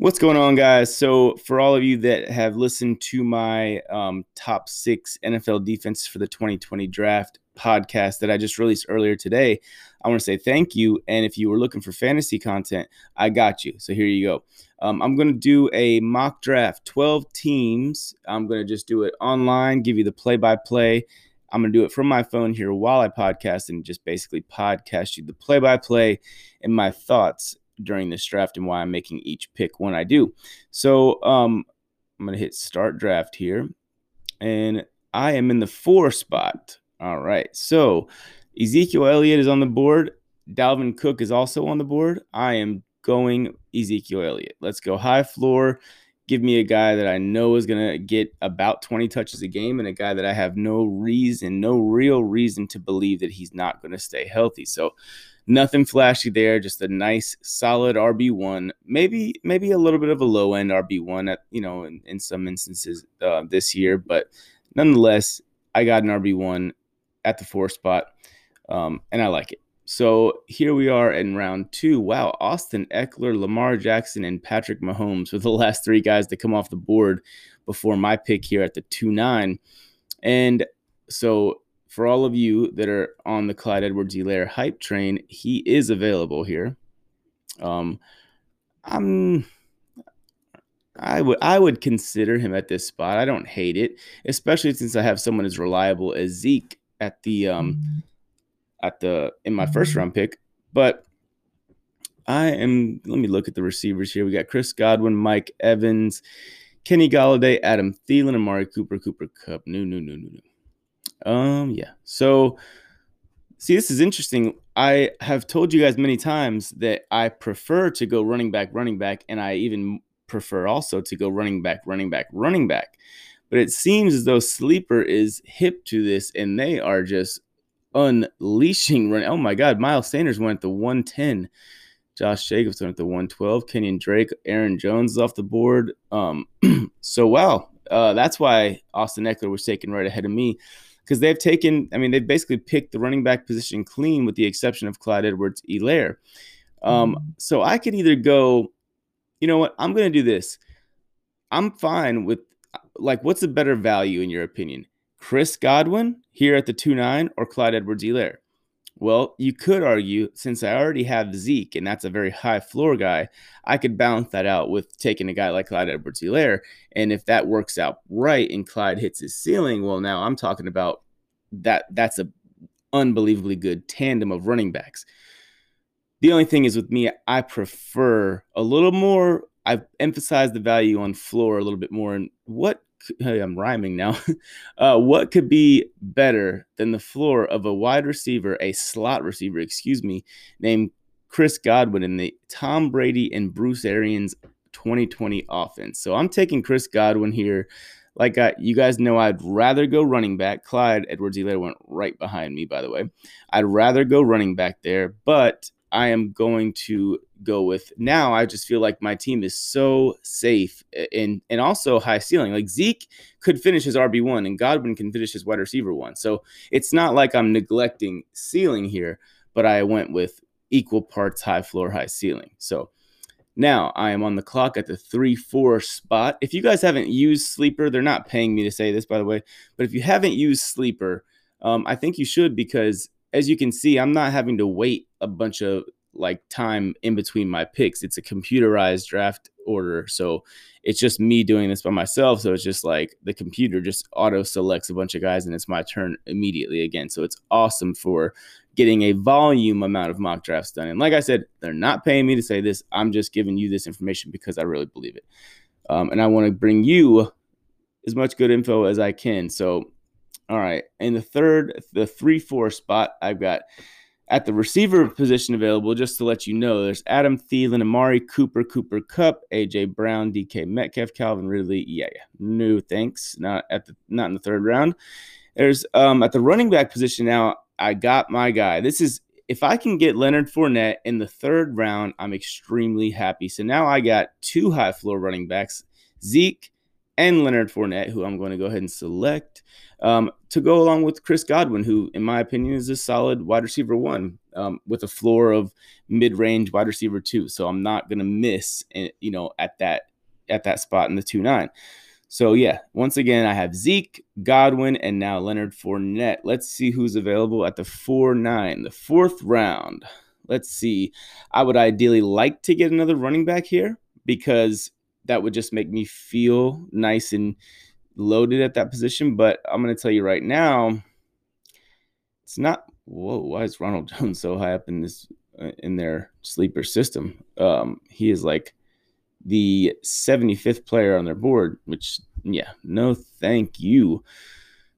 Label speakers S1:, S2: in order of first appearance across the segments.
S1: What's going on, guys? So, for all of you that have listened to my um, top six NFL defense for the 2020 draft podcast that I just released earlier today, I want to say thank you. And if you were looking for fantasy content, I got you. So, here you go. Um, I'm going to do a mock draft, 12 teams. I'm going to just do it online, give you the play by play. I'm going to do it from my phone here while I podcast and just basically podcast you the play by play and my thoughts during this draft and why I'm making each pick when I do. So um, I'm going to hit start draft here. And I am in the four spot. All right. So Ezekiel Elliott is on the board. Dalvin Cook is also on the board. I am going Ezekiel Elliott. Let's go high floor. Give me a guy that I know is going to get about 20 touches a game and a guy that I have no reason, no real reason to believe that he's not going to stay healthy. So Nothing flashy there, just a nice solid RB1. Maybe maybe a little bit of a low end RB1 at you know in, in some instances uh, this year, but nonetheless, I got an RB1 at the four spot, um, and I like it. So here we are in round two. Wow, Austin Ekeler, Lamar Jackson, and Patrick Mahomes were the last three guys to come off the board before my pick here at the 2 9. And so for all of you that are on the Clyde Edwards Helaire hype train, he is available here. Um, I'm I would I would consider him at this spot. I don't hate it, especially since I have someone as reliable as Zeke at the um at the in my first round pick. But I am let me look at the receivers here. We got Chris Godwin, Mike Evans, Kenny Golladay, Adam Thielen, Amari Cooper, Cooper Kupp. No, no, no, no, no. Um, yeah. So, see, this is interesting. I have told you guys many times that I prefer to go running back, running back, and I even prefer also to go running back, running back, running back. But it seems as though Sleeper is hip to this, and they are just unleashing run. Oh my God, Miles Sanders went at the 110. Josh Jacobs went at the 112. Kenyon Drake, Aaron Jones is off the board. Um, so wow, uh, that's why Austin Ekeler was taken right ahead of me because they've taken, I mean, they've basically picked the running back position clean with the exception of Clyde Edwards Helaire. Um, mm-hmm. So I could either go, you know what, I'm going to do this. I'm fine with, like, what's a better value in your opinion? Chris Godwin here at the 2 9 or Clyde Edwards Helaire? Well, you could argue since I already have Zeke, and that's a very high floor guy, I could balance that out with taking a guy like Clyde Edwards Helaire. And if that works out right and Clyde hits his ceiling, well, now I'm talking about that that's a unbelievably good tandem of running backs. The only thing is with me, I prefer a little more. I've emphasized the value on floor a little bit more. And what hey, I'm rhyming now. Uh, what could be better than the floor of a wide receiver, a slot receiver, excuse me, named Chris Godwin in the Tom Brady and Bruce Arians 2020 offense? So I'm taking Chris Godwin here. Like I, you guys know, I'd rather go running back. Clyde Edwards Helaire went right behind me, by the way. I'd rather go running back there, but I am going to go with now. I just feel like my team is so safe and and also high ceiling. Like Zeke could finish his RB one, and Godwin can finish his wide receiver one. So it's not like I'm neglecting ceiling here, but I went with equal parts high floor, high ceiling. So now I am on the clock at the three four spot. If you guys haven't used Sleeper, they're not paying me to say this, by the way. But if you haven't used Sleeper, um, I think you should because as you can see, I'm not having to wait a bunch of like time in between my picks. It's a computerized draft order. So it's just me doing this by myself. So it's just like the computer just auto selects a bunch of guys and it's my turn immediately again. So it's awesome for getting a volume amount of mock drafts done. And like I said, they're not paying me to say this. I'm just giving you this information because I really believe it. Um, and I want to bring you as much good info as I can. So all right. In the third, the three four spot, I've got at the receiver position available, just to let you know, there's Adam Thielen, Amari Cooper, Cooper Kupp, AJ Brown, DK Metcalf, Calvin Ridley. Yeah, yeah. No thanks. Not at the not in the third round. There's um at the running back position now, I got my guy. This is if I can get Leonard Fournette in the third round, I'm extremely happy. So now I got two high floor running backs, Zeke and Leonard Fournette, who I'm going to go ahead and select um, to go along with Chris Godwin, who, in my opinion, is a solid wide receiver one um, with a floor of mid-range wide receiver two. So I'm not going to miss, eh, you know, at that at that spot in the two nine. So yeah, once again, I have Zeke, Godwin, and now Leonard Fournette. Let's see who's available at the four nine, the fourth round. Let's see. I would ideally like to get another running back here because that would just make me feel nice and loaded at that position. But I'm going to tell you right now, it's not. Whoa, why is Ronald Jones so high up in this uh, in their sleeper system? Um, he is like the 75th player on their board, which yeah, no, thank you.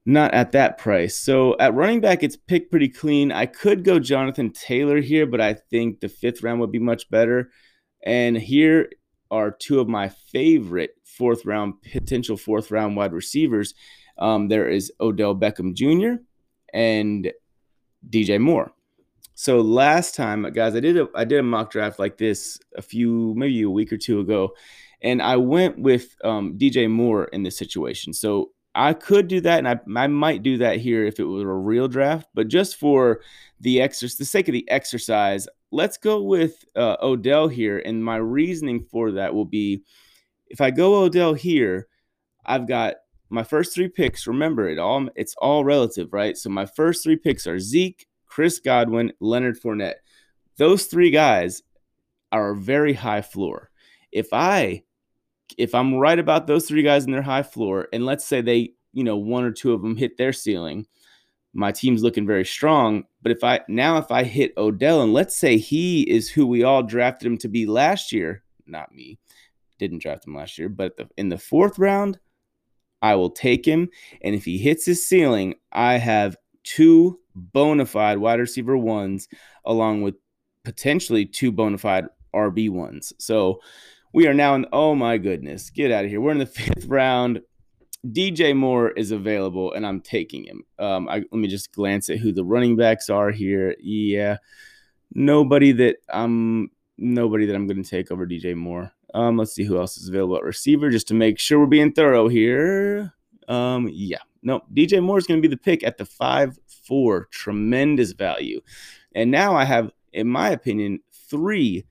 S1: Not at that price. So at running back, it's picked pretty clean. I could go Jonathan Taylor here, but I think the fifth round would be much better. And here are two of my favorite fourth round potential fourth round wide receivers. Um, there is Odell Beckham Jr. and DJ Moore. So last time, guys, I did a I did a mock draft like this a few maybe a week or two ago, and I went with um, DJ Moore in this situation. So I could do that, and I, I might do that here if it was a real draft. But just for the exercise, the sake of the exercise, let's go with uh, Odell here. And my reasoning for that will be if I go Odell here, I've got my first three picks. Remember, it all it's all relative, right? So my first three picks are Zeke, Chris Godwin, Leonard Fournette. Those three guys are a very high floor. If I if I'm right about those three guys in their high floor, and let's say they, you know, one or two of them hit their ceiling, my team's looking very strong. But if I now if I hit Odell and let's say he is who we all drafted him to be last year, not me, didn't draft him last year, but the, in the fourth round, I will take him. And if he hits his ceiling, I have two bona fide wide receiver ones along with potentially two bona fide RB ones. So we are now in, oh my goodness, get out of here. We're in the fifth round. DJ Moore is available, and I'm taking him. Um, I, let me just glance at who the running backs are here. Yeah, nobody that I'm nobody that I'm going to take over DJ Moore. Um, let's see who else is available at receiver, just to make sure we're being thorough here. Um, yeah, no, DJ Moore is going to be the pick at the five four, tremendous value, and now I have, in my opinion, three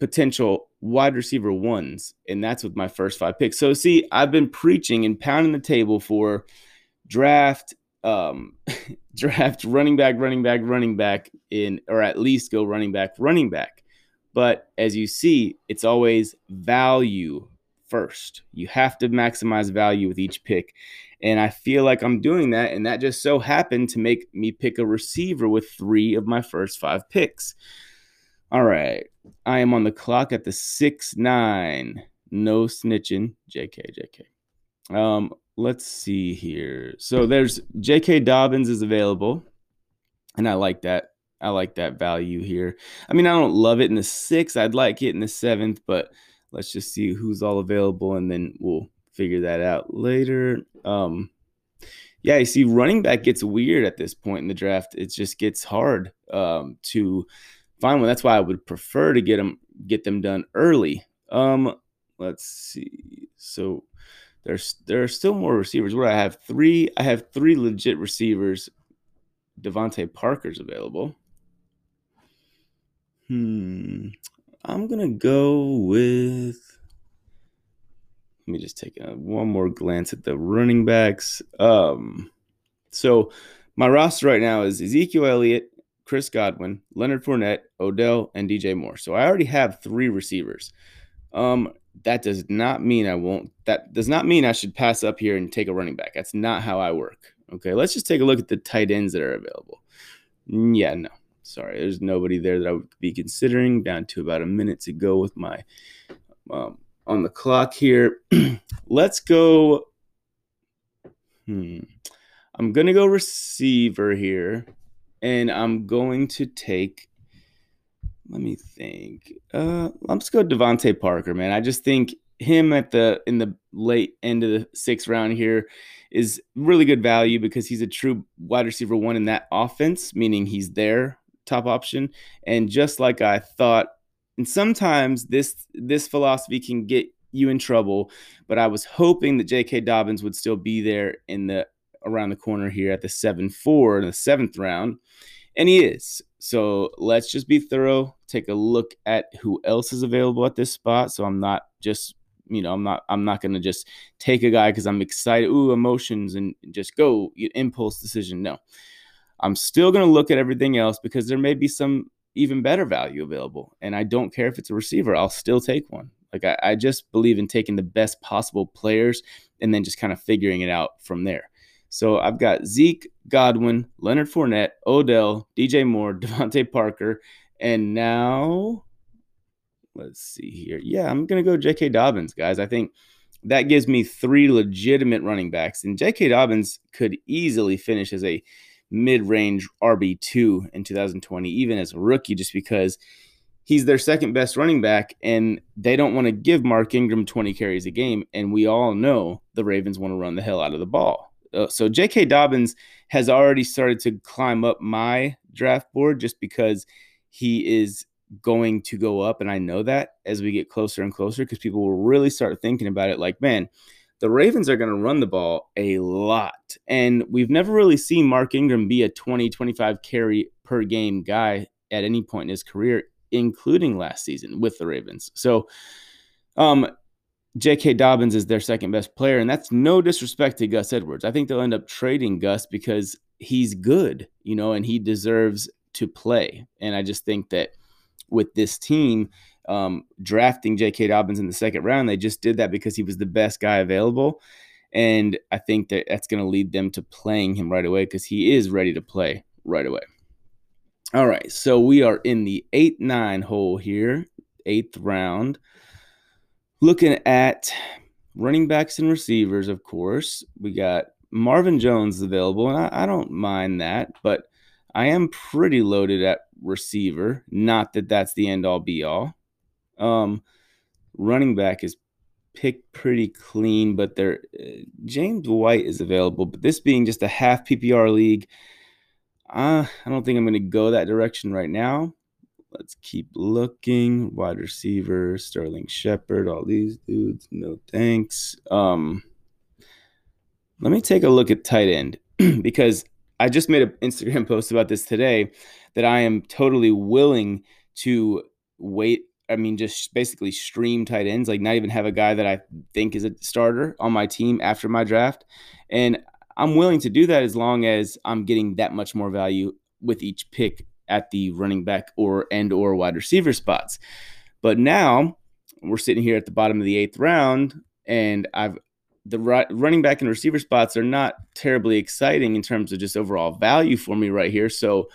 S1: potential wide receiver ones, and that's with my first five picks. So see, I've been preaching and pounding the table for draft um draft running back, running back, running back in or at least go running back, running back. But as you see, it's always value first. You have to maximize value with each pick. And I feel like I'm doing that. And that just so happened to make me pick a receiver with three of my first five picks. All right. I am on the clock at the six nine. No snitching. JK, JK. Um, let's see here. So there's JK Dobbins is available. And I like that. I like that value here. I mean, I don't love it in the sixth. I'd like it in the seventh, but let's just see who's all available and then we'll figure that out later. Um, yeah, you see, running back gets weird at this point in the draft. It just gets hard um, to find one. That's why I would prefer to get them get them done early. Um, let's see. So there's there are still more receivers. Where I have three, I have three legit receivers. DeVante Parker's available. Hmm. I'm gonna go with. Let me just take a, one more glance at the running backs. Um, so my roster right now is Ezekiel Elliott, Chris Godwin, Leonard Fournette, Odell, and DJ Moore. So I already have three receivers. Um, that does not mean I won't. That does not mean I should pass up here and take a running back. That's not how I work. Okay, let's just take a look at the tight ends that are available. Yeah, no, sorry, there's nobody there that I would be considering. Down to about a minute to go with my um, on the clock here. let's go. Hmm. I'm gonna go receiver here and I'm going to take. Let me think. Uh, just go DeVante Parker, man. I just think him at the in the late end of the sixth round here is really good value because he's a true wide receiver one in that offense, meaning he's their top option. And just like I thought, and sometimes this this philosophy can get you in trouble. But I was hoping that J.K. Dobbins would still be there in the around the corner here at the seven four in the seventh round, and he is. So let's just be thorough. Take a look at who else is available at this spot. So I'm not just you know I'm not I'm not gonna just take a guy because I'm excited. Ooh, emotions and just go impulse decision. No. I'm still to look at everything else because there may be some even better value available. And I don't care if it's a receiver, I'll still take one. Like I, I just believe in taking the best possible players and then just kind of figuring it out from there. So I've got Zeke, Godwin, Leonard Fournette, Odell, DJ Moore, DeVante Parker, and now let's see here. Yeah, I'm gonna go J.K. Dobbins, guys. I think that gives me three legitimate running backs, and J.K. Dobbins could easily finish as a mid-range RB2 in 2020, even as a rookie, just because he's their second best running back, and they don't want to give Mark Ingram 20 carries a game. And we all know the Ravens want to run the hell out of the ball. Uh, so J.K. Dobbins has already started to climb up my draft board just because he is going to go up. And I know that as we get closer and closer, because people will really start thinking about it like, man, the Ravens are going to run the ball a lot. And we've never really seen Mark Ingram be a 20, 25 carry per game guy at any point in his career, including last season with the Ravens. So, um, J.K. Dobbins is their second best player, and that's no disrespect to Gus Edwards. I think they'll end up trading Gus because he's good, you know, and he deserves to play. And I just think that with this team, um, drafting J.K. Dobbins in the second round. They just did that because he was the best guy available. And I think that that's going to lead them to playing him right away because he is ready to play right away. All right. So we are in the 8 9 hole here, eighth round. Looking at running backs and receivers, of course. We got Marvin Jones available, and I, I don't mind that, but I am pretty loaded at receiver. Not that that's the end all be all. Um, running back is picked pretty clean, but there uh, James White is available. But this being just a half PPR league, uh, I don't think I'm going to go that direction right now. Let's keep looking. Wide receiver, Sterling Shepard, all these dudes. No thanks. Um, let me take a look at tight end because I just made an Instagram post about this today that I am totally willing to wait I mean, just basically stream tight ends, like not even have a guy that I think is a starter on my team after my draft. And I'm willing to do that as long as I'm getting that much more value with each pick at the running back or and or wide receiver spots. But now we're sitting here at the bottom of the eighth round, and I've the running back and receiver spots are not terribly exciting in terms of just overall value for me right here. So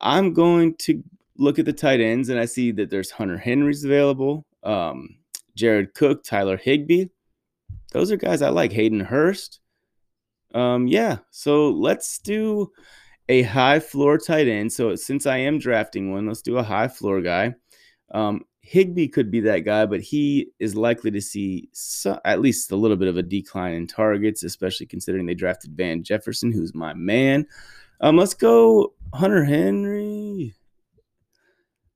S1: I'm going to look at the tight ends and I see that there's Hunter Henry's available, um, Jared Cook, Tyler Higbee. Those are guys I like. Hayden Hurst. Um, yeah, so let's do a high floor tight end. So since I am drafting one, let's do a high floor guy. Um, Higbee could be that guy, but he is likely to see so, at least a little bit of a decline in targets, especially considering they drafted Van Jefferson, who's my man. Um, let's go Hunter Henry.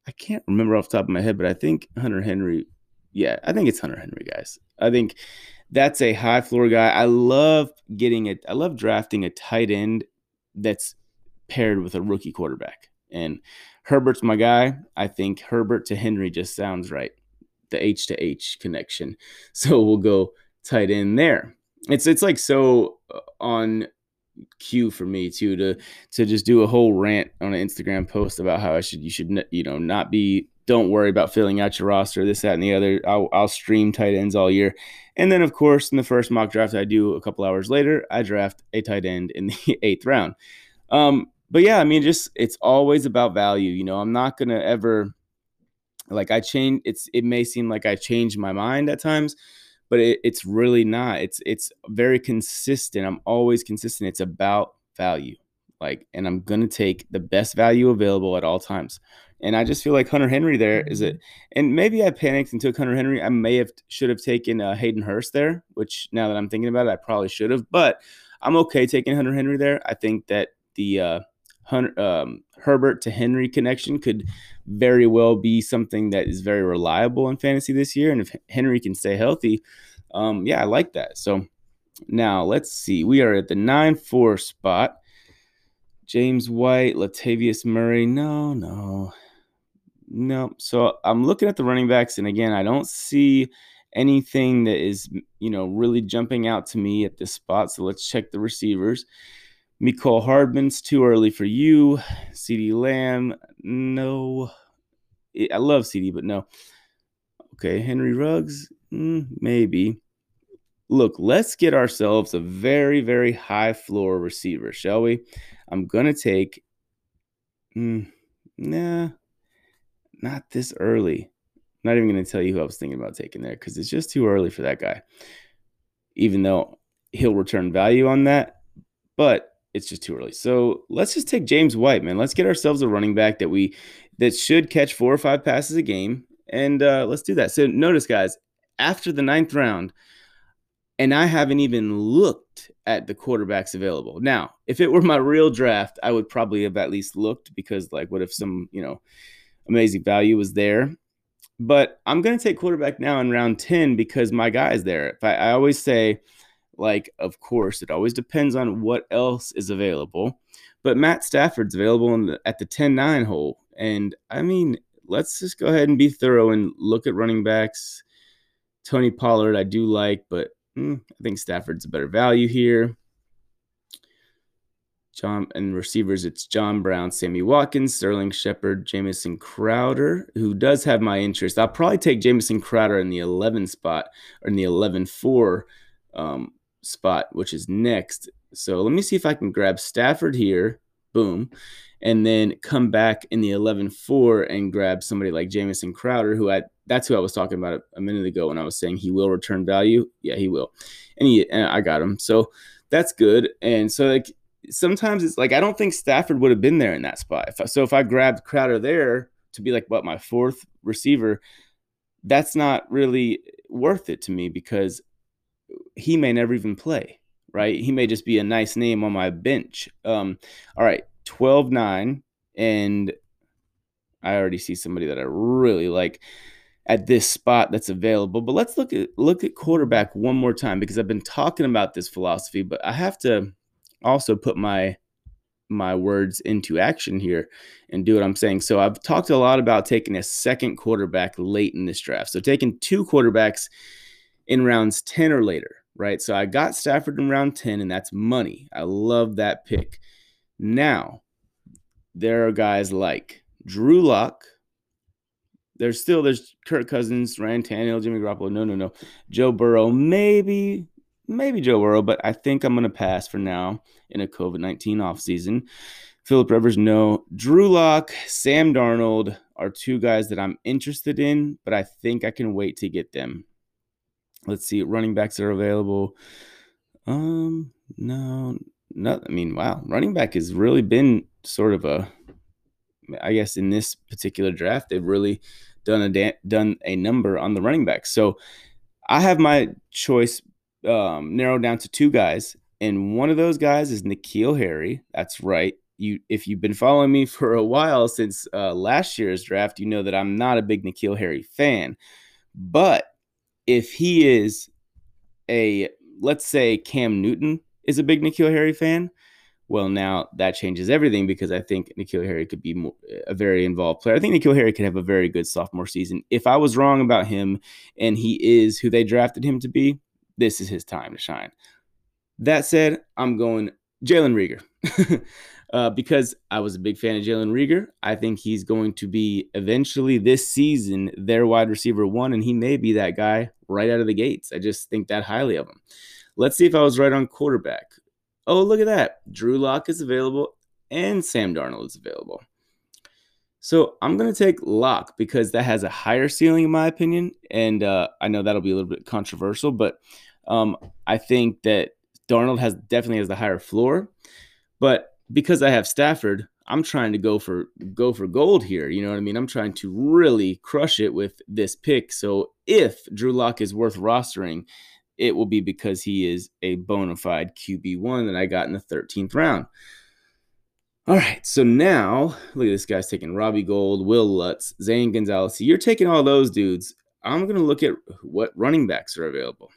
S1: I can't remember off the top of my head, but I think Hunter Henry. Yeah, I think it's Hunter Henry, guys. I think that's a high floor guy. I love getting it. I love drafting a tight end that's paired with a rookie quarterback. And Herbert's my guy. I think Herbert to Henry just sounds right. The H to H connection. So we'll go tight end there. It's it's like so uh, on cue for me too to to just do a whole rant on an Instagram post about how I should you should you know not be don't worry about filling out your roster this that and the other I'll, I'll stream tight ends all year and then of course in the first mock draft I do a couple hours later I draft a tight end in the eighth round um but yeah I mean just it's always about value you know I'm not gonna ever like I change it's it may seem like I change my mind at times but it, it's really not. It's it's very consistent. I'm always consistent. It's about value. Like, and I'm gonna take the best value available at all times. And I just feel like Hunter Henry there is it. And maybe I panicked and took Hunter Henry. I may have should have taken uh, Hayden Hurst there, which now that I'm thinking about it, I probably should have. But I'm okay taking Hunter Henry there. I think that the uh, Um, Herbert to Henry connection could very well be something that is very reliable in fantasy this year. And if Henry can stay healthy, um, yeah, I like that. So now let's see. We are at the 9 4 spot. James White, Latavius Murray. No, no, no. So I'm looking at the running backs, and again, I don't see anything that is, you know, really jumping out to me at this spot. So let's check the receivers. Mecole Hardman's too early for you. CeeDee Lamb, no. I love CeeDee, but no. Okay, Henry Ruggs, mm, maybe. Look, let's get ourselves a very, very high floor receiver, shall we? I'm to take, mm, nah, not this early. not even to tell you who I was thinking about taking there because it's just too early for that guy. Even though he'll return value on that, but it's just too early. So let's just take James White, man. Let's get ourselves a running back that we that should catch four or five passes a game, and uh, let's do that. So notice, guys, after the ninth round, and I haven't even looked at the quarterbacks available. Now, if it were my real draft, I would probably have at least looked because, like, what if some you know amazing value was there? But I'm going to take quarterback now in round ten because my guy is there. If I, I always say like, of course, it always depends on what else is available. But Matt Stafford's available the, at the 10 9 hole. And I mean, let's just go ahead and be thorough and look at running backs. Tony Pollard, I do like, but mm, I think Stafford's a better value here. John and receivers, it's John Brown, Sammy Watkins, Sterling Shepard, Jamison Crowder, who does have my interest. I'll probably take Jamison Crowder in the 11 spot or in the 11 4 um, spot, which is next. So let me see if I can grab Stafford here. Boom. And then come back in the 11 4 and grab somebody like Jamison Crowder, who I that's who I was talking about a minute ago when I was saying he will return value. Yeah, he will. And, he, and I got him. So that's good. And so, like, sometimes it's like I don't think Stafford would have been there in that spot. If I, so if I grabbed Crowder there to be like what my fourth receiver, that's not really worth it to me because he may never even play, right? He may just be a nice name on my bench. Um, all right, 12 9. And I already see somebody that I really like at this spot that's available. But let's look at look at quarterback one more time because I've been talking about this philosophy, but I have to also put my my words into action here and do what I'm saying. So I've talked a lot about taking a second quarterback late in this draft. So taking two quarterbacks in rounds 10 or later, right? So I got Stafford in round 10, and that's money. I love that pick. Now, there are guys like Drew Lock. There's still there's Kirk Cousins, Ryan Tannehill, Jimmy Garoppolo. No, no, no. Joe Burrow, maybe, maybe Joe Burrow, but I think I'm gonna pass for now in a COVID 19 offseason. Philip Rivers, no. Drew Lock, Sam Darnold are two guys that I'm interested in, but I think I can wait to get them. Let's see, running backs are available. Um, no, not. I mean, wow, running back has really been sort of a. I guess in this particular draft, they've really done a da- done a number on the running back. So I have my choice um, narrowed down to two guys, and one of those guys is N'Keal Harry. That's right. You, if you've been following me for a while since uh, last year's draft, you know that I'm not a big N'Keal Harry fan. But if he is a let's say Cam Newton is a big N'Keal Harry fan, well now that changes everything because I think N'Keal Harry could be more, a very involved player. I think N'Keal Harry could have a very good sophomore season. If I was wrong about him and he is who they drafted him to be, this is his time to shine. That said, I'm going Jalen Reagor. uh, because I was a big fan of Jalen Reagor. I think he's going to be eventually this season their wide receiver one, and he may be that guy right out of the gates. I just think that highly of him. Let's see if I was right on quarterback. Oh, look at that. Drew Lock is available and Sam Darnold is available. So I'm going to take Lock because that has a higher ceiling, in my opinion. And uh, I know that'll be a little bit controversial, but um, I think that Darnold has definitely has the higher floor. But because I have Stafford, I'm trying to go for go for gold here. You know what I mean? I'm trying to really crush it with this pick. So if Drew Lock is worth rostering, it will be because he is a bona fide QB one that I got in the 13th round. All right, so now look at this guy's taking Robbie Gould, Wil Lutz, Zane Gonzalez. You're taking all those dudes. I'm gonna look at what running backs are available.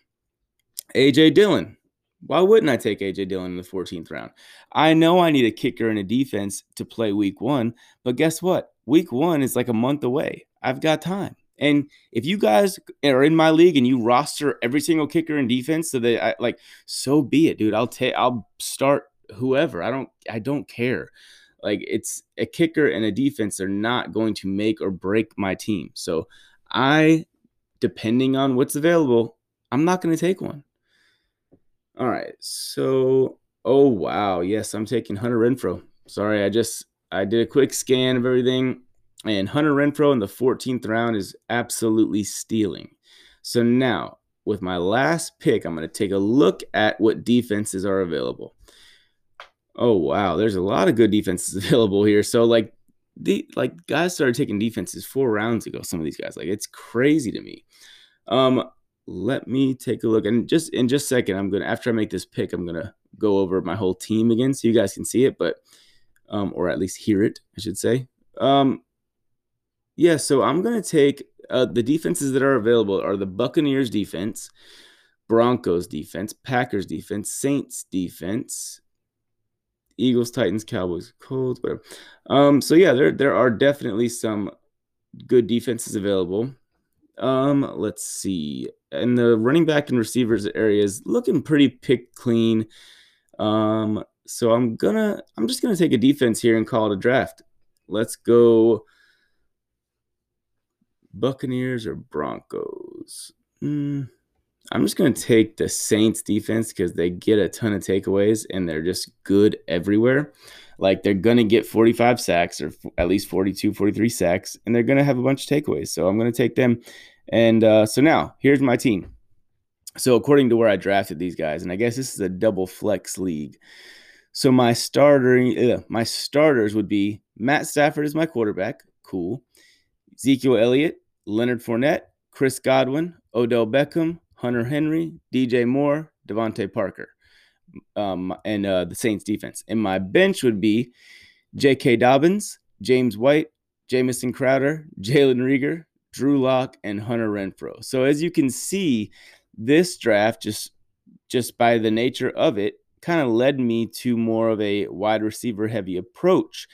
S1: AJ Dillon. Why wouldn't I take AJ Dillon in the 14th round? I know I need a kicker and a defense to play week one, but guess what? Week one is like a month away. I've got time. And if you guys are in my league and you roster every single kicker and defense, so that I like, so be it, dude. I'll take, I'll start whoever. I don't, I don't care. Like it's a kicker and a defense are not going to make or break my team. So I, depending on what's available, I'm not going to take one. All right. So, oh wow, yes, I'm taking Hunter Renfrow. Sorry, I just I did a quick scan of everything, and Hunter Renfrow in the 14th round is absolutely stealing. So now, with my last pick, I'm going to take a look at what defenses are available. Oh wow, there's a lot of good defenses available here. So like the like guys started taking defenses four rounds ago. Some of these guys, like it's crazy to me. Um, let me take a look. And just in just a second, I'm gonna after I make this pick, I'm gonna go over my whole team again so you guys can see it, but um, or at least hear it, I should say. Um, yeah, so I'm gonna take uh, the defenses that are available are the Buccaneers defense, Broncos defense, Packers defense, Saints defense, Eagles, Titans, Cowboys, Colts, whatever. Um, so yeah, there there are definitely some good defenses available. Um, let's see. And the running back and receivers area is looking pretty pick clean. Um, so I'm gonna I'm just gonna take a defense here and call it a draft. Let's go Buccaneers or Broncos. Mm, I'm just gonna take the Saints defense because they get a ton of takeaways and they're just good everywhere. Like they're to get 45 sacks or at least 42, 43 sacks, and they're to have a bunch of takeaways. So I'm to take them. And uh, so now here's my team. So according to where I drafted these guys, and I guess this is a double flex league. So my starter, my starters would be Matt Stafford as my quarterback, cool. Ezekiel Elliott, Leonard Fournette, Chris Godwin, Odell Beckham, Hunter Henry, DJ Moore, DeVante Parker um, and uh, the Saints defense. And my bench would be J.K. Dobbins, James White, Jamison Crowder, Jalen Reagor, Drew Lock, and Hunter Renfrow. So as you can see, this draft just just by the nature of it kind of led me to more of a wide receiver heavy approach.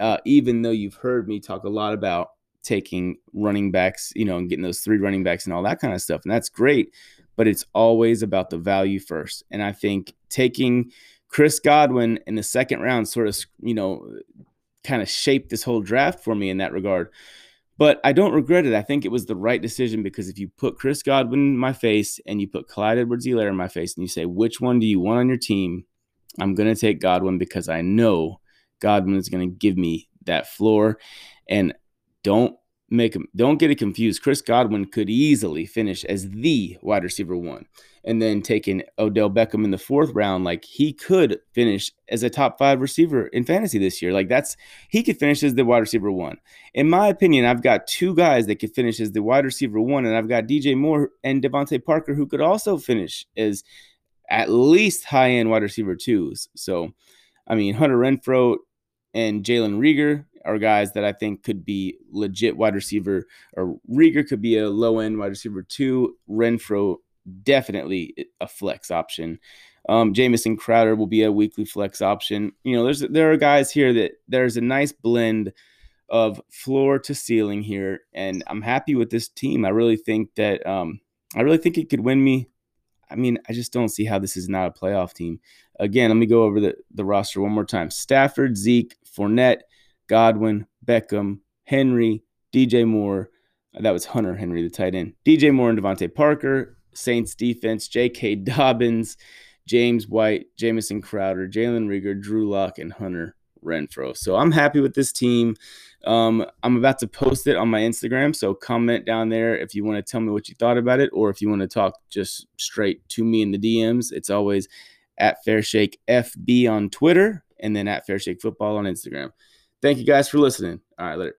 S1: Uh, even though you've heard me talk a lot about taking running backs, you know, and getting those three running backs and all that kind of stuff, and that's great but it's always about the value first. And I think taking Chris Godwin in the second round sort of, you know, kind of shaped this whole draft for me in that regard. But I don't regret it. I think it was the right decision because if you put Chris Godwin in my face and you put Clyde Edwards Helaire in my face and you say, which one do you want on your team? I'm going to take Godwin because I know Godwin is going to give me that floor. And don't make him don't get it confused. Chris Godwin could easily finish as the wide receiver one. And then taking Odell Beckham in the fourth round, like he could finish as a top five receiver in fantasy this year. Like that's he could finish as the wide receiver one. In my opinion, I've got two guys that could finish as the wide receiver one, and I've got DJ Moore and DeVante Parker who could also finish as at least high end wide receiver twos. So I mean Hunter Renfrow and Jalen Reagor are guys that I think could be legit wide receiver, or Reagor could be a low end wide receiver too. Renfrow definitely a flex option. Um, Jamison Crowder will be a weekly flex option. You know, there's there are guys here that there's a nice blend of floor to ceiling here, and I'm happy with this team. I really think that um, I really think it could win me. I mean, I just don't see how this is not a playoff team. Again, let me go over the, the roster one more time. Stafford, Zeke, Fournette, Godwin, Beckham, Henry, DJ Moore. That was Hunter Henry, the tight end. DJ Moore and DeVante Parker. Saints defense, J.K. Dobbins, James White, Jamison Crowder, Jalen Reagor, Drew Lock, and Hunter Renfrow. So I'm happy with this team. Um, I'm about to post it on my Instagram. So comment down there if you want to tell me what you thought about it, or if you want to talk just straight to me in the DMs. It's always at Fairshake FB on Twitter and then at Fairshake Football on Instagram. Thank you guys for listening. All right, later.